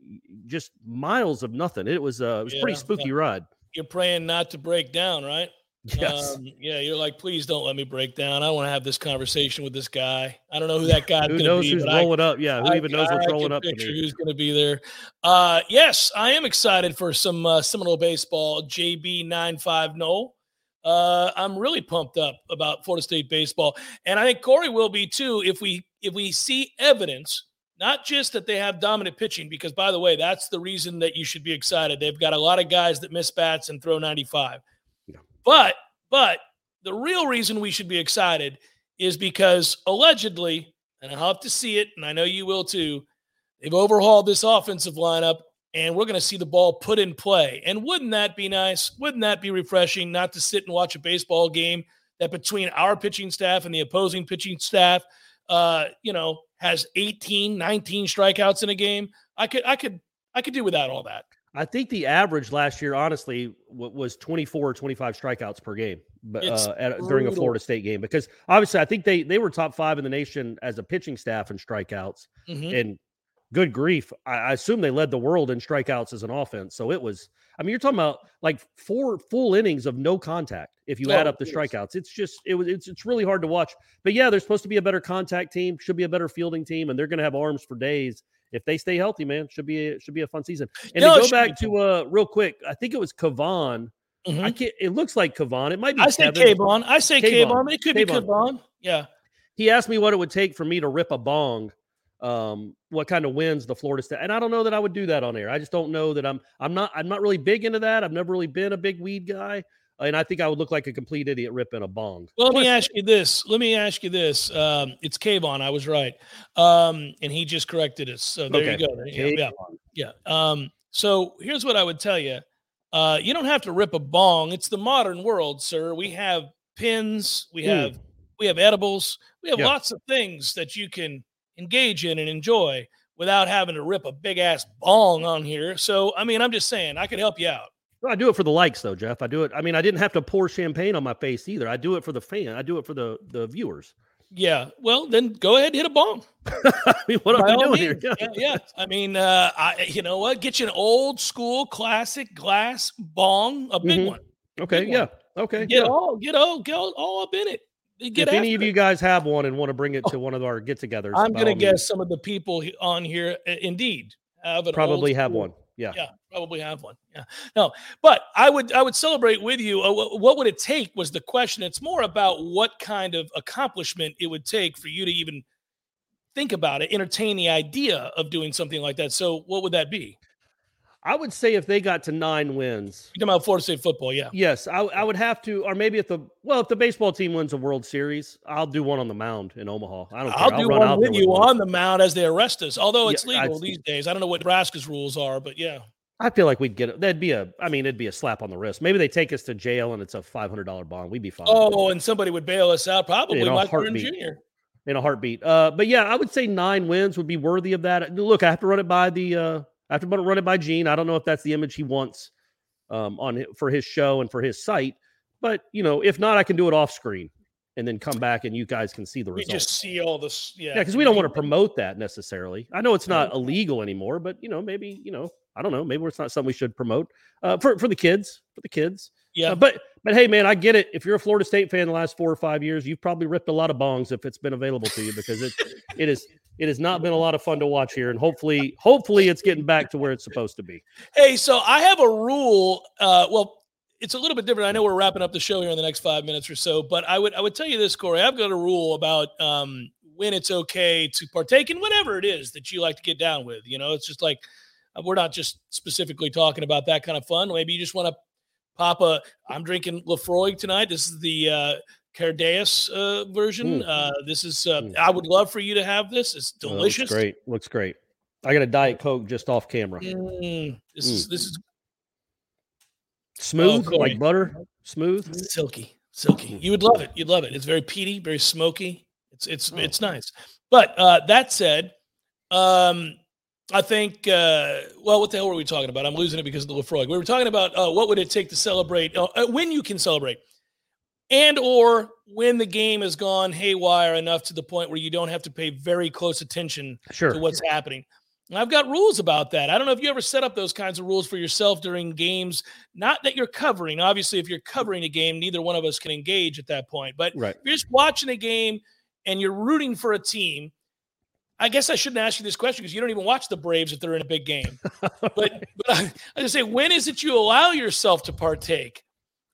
just miles of nothing. It was uh, it was a pretty spooky yeah. ride. You're praying not to break down, right? Yes. Um, yeah, you're like, please don't let me break down. I want to have this conversation with this guy. I don't know who that guy. Who knows be. who's but I- rolling up? Yeah, who I- even knows I what's rolling up? Who's going to be there? Uh, yes, I am excited for some uh, Seminole baseball. JB 95 Noel. Uh, I'm really pumped up about Florida State baseball, and I think Corey will be too if we if we see evidence, not just that they have dominant pitching, because by the way, that's the reason that you should be excited. They've got a lot of guys that miss bats and throw 95. Yeah. But but the real reason we should be excited is because allegedly, and I'll have to see it, and I know you will too. They've overhauled this offensive lineup, and we're going to see the ball put in play. And wouldn't that be nice? Wouldn't that be refreshing not to sit and watch a baseball game that between our pitching staff and the opposing pitching staff, uh, you know, has 18, 19 strikeouts in a game? I could, I could, I could do without all that. I think the average last year, honestly, was 24 or 25 strikeouts per game, uh, at, during a. Florida State game, because obviously I think they they were top five in the nation as a pitching staff in strikeouts. Mhm. And good grief, I, I assume they led the world in strikeouts as an offense. So it was, I mean, you're talking about like four full innings of no contact. If you add Oh, up the strikeouts, it's just it was it's it's really hard to watch. But yeah, they're supposed to be a better contact team, should be a better fielding team, and they're going to have arms for days. If they stay healthy, man, should be a, should be a fun season. And No, to go back to uh real quick, I think it was Kavan. Mhm. I can't. It looks like Kavan. It might be. I say. Kayvon. I say but it could be. Kayvon. Yeah. He asked me what it would take for me to rip a bong um, what kind of wins the Florida State. And I don't know that I would do that on air. I just don't know that I'm I'm not I'm not really big into that. I've never really been a big weed guy. And I think I would look like a complete idiot ripping a bong. Well, let me ask you this. Let me ask you this. Um, it's Kayvon. I was right. Um, and he just corrected us. So there Okay. you go. Yeah, yeah. yeah. Um, so here's what I would tell you. Uh, you don't have to rip a bong. It's the modern world, sir. We have pins, we Mm. have we have edibles, we have Yeah. lots of things that you can engage in and enjoy without having to rip a big ass bong on here. So I mean, I'm just saying I could help you out. I do it for the likes, though, Jeff. I do it. I mean, I didn't have to pour champagne on my face either. I do it for the fan. I do it for the the viewers. Yeah. Well, then go ahead and hit a bong. I mean, what am I doing here? means. Yeah, yeah. I mean, uh, I you know what? Get you an old school classic glass bong, a big Mhm. one. Okay, Big yeah, one. okay. Get yeah. all get all get all up in it. Get if any of it. you guys have one and want to bring it to one of our get-togethers, I'm gonna guess means, some of the people on here indeed have probably have school- one. Yeah. Yeah, probably have one. Yeah, no, but I would I would celebrate with you. Uh, what would it take was the question. It's more about what kind of accomplishment it would take for you to even think about it, entertain the idea of doing something like that. So, what would that be? I would say if they got to nine wins, You talking about Florida State football? Yeah. yes, I, I would have to, or maybe if the well, if the baseball team wins a World Series, I'll do one on the mound in Omaha. I don't. Care. I'll do run one out with you one. on the mound as they arrest us. Although Yeah, it's legal I'd- these days. I don't know what Nebraska's rules are, but yeah. I feel like we'd get it. That'd be a. I mean, it'd be a slap on the wrist. Maybe they take us to jail and it's a five hundred dollar bond. We'd be fine. Oh, and somebody would bail us out. Probably In Mike Gordon. Jr. in a heartbeat. Uh, but yeah, I would say nine wins would be worthy of that. Look, I have to run it by the. Uh, I have to run it by Gene. I don't know if that's the image he wants um, on for his show and for his site. But you know, if not, I can do it off screen and then come back and you guys can see the results. just see all this. Yeah. yeah, because we don't want to promote that necessarily. I know it's not illegal anymore, but you know, maybe you know, I don't know, maybe it's not something we should promote uh, for for the kids, for the kids. Yeah. But but hey, man, I get it. If you're a Florida State fan the last four or five years, you've probably ripped a lot of bongs if it's been available to you because it it is it has not been a lot of fun to watch here, and hopefully hopefully it's getting back to where it's supposed to be. Hey, so I have a rule. Uh, well, it's a little bit different. I know we're wrapping up the show here in the next five minutes or so, but I would I would tell you this, Corey. I've got a rule about um, when it's okay to partake in whatever it is that you like to get down with. You know, it's just like uh, we're not just specifically talking about that kind of fun. Maybe you just want to pop I'm drinking Laphroaig tonight. This is the uh, Cairdeas uh, version. Mm. Uh, this is. Uh, Mm. I would love for you to have this. It's Uh, looks delicious. great, looks great. I got a diet coke just off camera. Mm, this is this is Smooth Corey. like butter, smooth. silky, silky. You would love it. You'd love it. It's very peaty, very smoky. It's it's Oh. it's nice. But uh, that said, um, I think. Uh, well, what the hell were we talking about? I'm losing it because of the Laphroaig. We were talking about uh, what would it take to celebrate uh, uh, when you can celebrate, and or when the game has gone haywire enough to the point where you don't have to pay very close attention Sure. to what's happening. And I've got rules about that. I don't know if you ever set up those kinds of rules for yourself during games, not that you're covering. Obviously, if you're covering a game, neither one of us can engage at that point. But Right. if you're just watching a game and you're rooting for a team, I guess I shouldn't ask you this question because you don't even watch the Braves if they're in a big game. but but I, I just say, when is it you allow yourself to partake?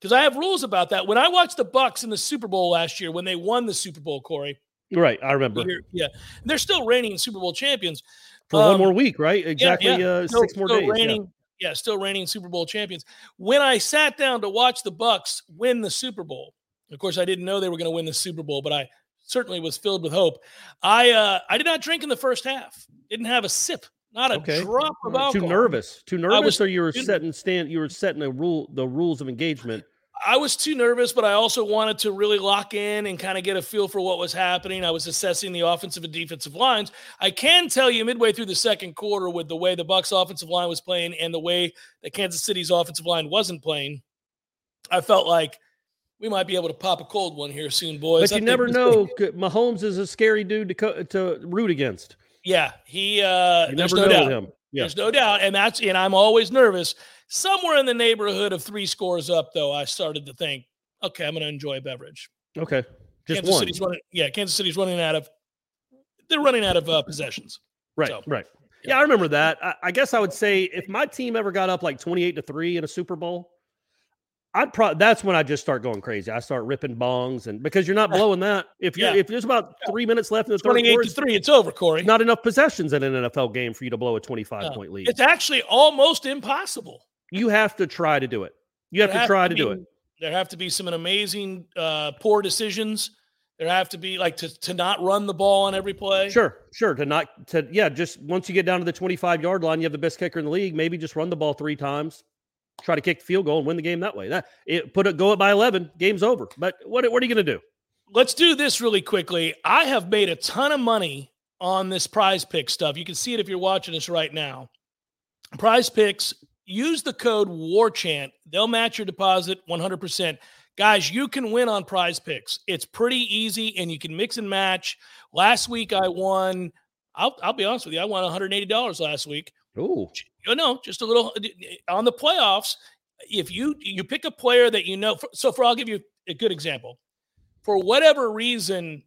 Because I have rules about that. When I watched the Bucks in the Super Bowl last year, when they won the Super Bowl, Corey, Right. I remember. yeah, they're still reigning Super Bowl champions. For one Um, more week, right? Exactly yeah. Uh, Still- six more days. yeah. Yeah. still reigning Super Bowl champions. When I sat down to watch the Bucks win the Super Bowl, of course, I didn't know they were going to win the Super Bowl, but I certainly was filled with hope. I uh, I did not drink in the first half. Didn't have a sip, not a Okay. drop of alcohol. Too nervous. Too nervous, was or you were setting stand. You were setting a rule, the rules of engagement. I was too nervous, but I also wanted to really lock in and kind of get a feel for what was happening. I was assessing the offensive and defensive lines. I can tell you midway through the second quarter with the way the Bucks offensive line was playing and the way that Kansas City's offensive line wasn't playing, I felt like we might be able to pop a cold one here soon, boys. But I you never know. Mahomes is a scary dude to co- to root against. Yeah, he uh You there's never no doubt. him. Yeah. There's no doubt. And that's and I'm always nervous. Somewhere in the neighborhood of three scores up, though, I started to think, okay, I'm gonna enjoy a beverage. Okay. Just Kansas one. City's running. Yeah, Kansas City's running out of. They're running out of uh, possessions. Right. so, right. Yeah, I remember that. I, I guess I would say if my team ever got up like 28 to 3 in a Super Bowl, I'd probably that's when I just start going crazy. I start ripping bongs, and because you're not blowing that. If you Yeah. if there's about three minutes left in the third quarter, to three. It's over, Corey. not enough possessions in an NFL game for you to blow a 25 No. point lead. It's actually almost impossible. You have to try to do it. You have There to try to be- do it. There have to be some amazing uh, poor decisions. There have to be like to to not run the ball on every play. Sure, sure. To not to yeah, just once you get down to the 25 yard line, you have the best kicker in the league. Maybe just run the ball three times, try to kick the field goal and win the game that way. That it put it go it by 11, game's over. But what what are you gonna do? Let's do this really quickly. I have made a ton of money on this prize pick stuff. You can see it if you're watching us right now. Prize picks, use the code WARCHANT. They'll match your deposit 100%. Guys, you can win on prize picks. It's pretty easy and you can mix and match. Last week I won, I'll, I'll be honest with you, I won $180 last week. You know, just a little on the playoffs. If you you pick a player that you know, so for I'll give you a good example. For whatever reason,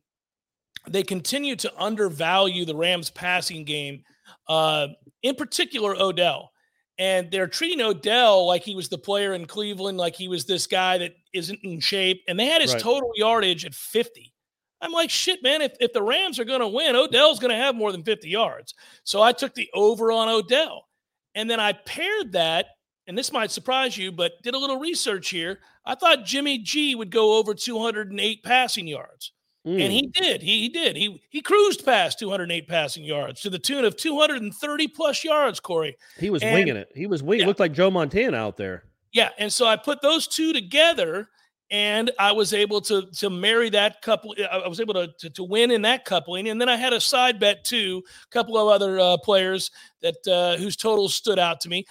they continue to undervalue the Rams passing game, uh, in particular Odell, and they're treating Odell like he was the player in Cleveland, like he was this guy that isn't in shape, and they had his Right. total yardage at fifty. I'm like, shit, man. If, if the Rams are going to win, Odell's going to have more than 50 yards. So I took the over on Odell. And then I paired that, and this might surprise you, but did a little research here. I thought Jimmy G would go over 208 passing yards. Mm. And he did. He, he did. He he cruised past 208 passing yards to the tune of 230 plus yards, Corey. he was and- winging it. He was winging. Yeah. Looked like Joe Montana out there. Yeah, and so I put those two together, and I was able to to marry that couple. I was able to to, to win in that coupling, and then I had a side bet too, a couple of other uh, players that uh, whose totals stood out to me.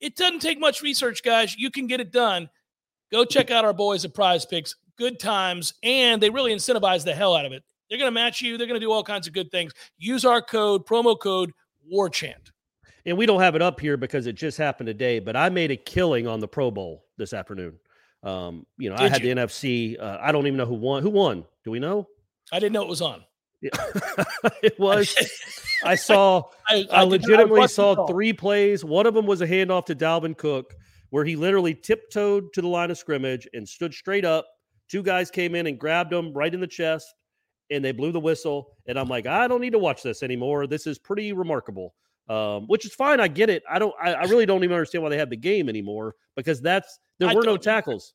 It doesn't take much research, guys. You can get it done. Go check out our boys at Prize Picks. Good times, and they really incentivize the hell out of it. They're going to match you. They're going to do all kinds of good things. Use our code, promo code WARCHANT. And we don't have it up here because it just happened today, but I made a killing on the Pro Bowl this afternoon. Um, you know, I had you? the NFC. Uh, I don't even know who won. Who won? Do we know? I didn't know it was on. Yeah. it was. I saw. I, I, did not- legitimately the saw three plays. One of them was a handoff to Dalvin Cook, where he literally tiptoed to the line of scrimmage and stood straight up. Two guys came in and grabbed him right in the chest, and they blew the whistle. And I'm like, I don't need to watch this anymore. This is pretty remarkable. Um, which is fine. I get it. I don't. I, I really don't even understand why they have the game anymore because that's there I were no tackles.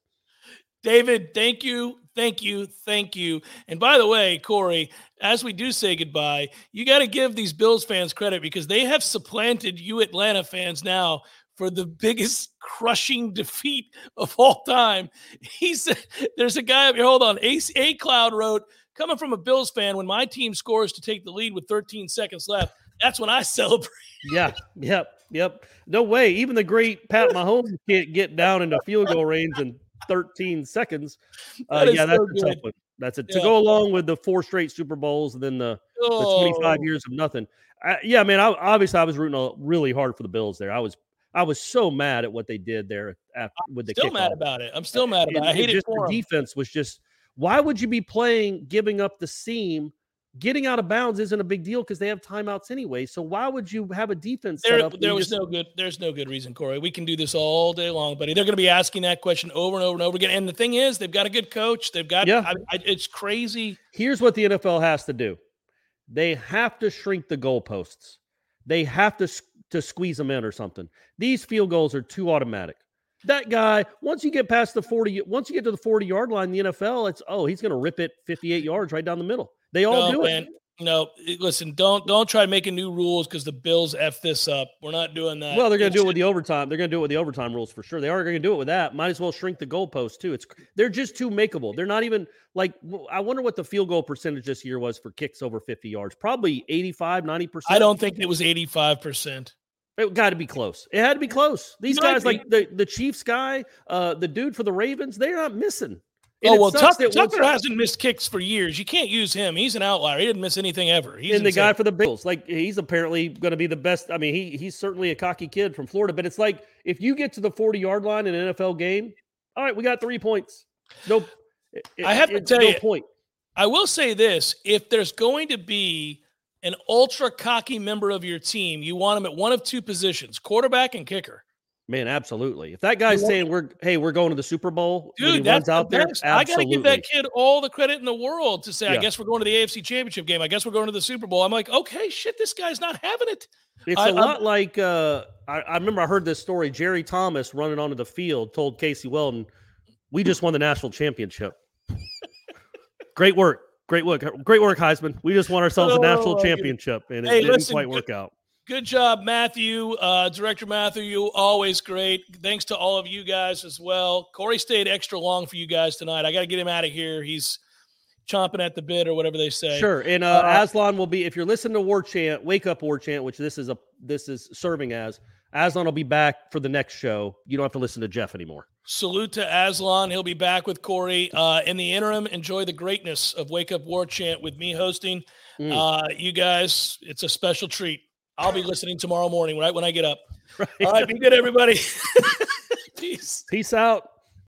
David, thank you, thank you, thank you. And by the way, Corey, as we do say goodbye, you got to give these Bills fans credit because they have supplanted you Atlanta fans now for the biggest crushing defeat of all time. He said, "There's a guy up here. Hold on." A, a Cloud wrote, "Coming from a Bills fan, when my team scores to take the lead with 13 seconds left, that's when I celebrate." Yeah. Yep. Yep. No way. Even the great Pat Mahomes can't get down into field goal range in 13 seconds. Uh, That yeah, that's so a tough one. That's it. To go along with the four straight Super Bowls and then the, the 25 Oh. years of nothing. I, yeah, man. I, obviously, I was rooting really hard for the Bills there. I was, I was so mad at what they did there after with the Still mad about it. I'm still mad about it. I hate it just the defense was just. Why would you be playing, giving up the seam? Getting out of bounds isn't a big deal because they have timeouts anyway. So why would you have a defense set There, up? there was just- no good. There's no good reason, Corey. We can do this all day long, buddy. They're going to be asking that question over and over and over again. And the thing is, they've got a good coach. They've got. Yeah. I, I, it's crazy. Here's what the NFL has to do: they have to shrink the goalposts. They have to to squeeze them in or something. These field goals are too automatic. That guy, once you get past the 40, once you get to the 40 yard line the NFL, it's oh, he's going to rip it 58 yards right down the middle. They all no, do man. it. No, listen. Don't don't try making new rules because the Bills f this up. We're not doing that. Well, they're going to do it with the overtime. They're going to do it with the overtime rules for sure. They are going to do it with that. Might as well shrink the goalpost too. It's they're just too makeable. They're not even like I wonder what the field goal percentage this year was for kicks over 50 yards. Probably 85, 90%. I don't think it was 85 percent. It got to be close. It had to be close. These guys, be. like the, the Chiefs guy, uh, the dude for the Ravens, they're not missing. And Oh well, Tucker, Tucker hasn't missed kicks for years. You can't use him. He's an outlier. He didn't miss anything ever. He's and the guy for the Bills, like he's apparently going to be the best. I mean, he he's certainly a cocky kid from Florida, but it's like if you get to the 40 yard line in an NFL game, all right, we got three points. Nope. I have to tell no you, point. I will say this: if there's going to be an ultra cocky member of your team, you want him at one of two positions: quarterback and kicker. Man, absolutely. If that guy's saying we're hey, we're going to the Super Bowl, Dude, that's runs out the there, best. I gotta give that kid all the credit in the world to say, I Yeah. guess we're going to the AFC Championship game. I guess we're going to the Super Bowl. I'm like, okay, shit, this guy's not having it. It's I- a I'm- lot like uh, I, I remember I heard this story. Jerry Thomas running onto the field told Casey Weldon, "We just won the national championship. great work, great work, great work, Heisman. We just won ourselves a Oh, national championship, and it Hey, didn't listen, quite work out." Good job, Matthew. Uh, Director Matthew, you always great. Thanks to all of you guys as well. Corey stayed extra long for you guys tonight. I got to get him out of here. He's chomping at the bit or whatever they say. Sure, and uh, Uh, Aslan will be if you're listening to War Chant, Wake Up War Chant, which this is a this is serving as. Aslan will be back for the next show. You don't have to listen to Jeff anymore. Salute to Aslan. He'll be back with Corey. Uh, in the interim, enjoy the greatness of Wake Up War Chant with me hosting. Mm. Uh, you guys, it's a special treat. I'll be listening tomorrow morning, right when I get up. Right. All right, be good, everybody. Peace. Peace out.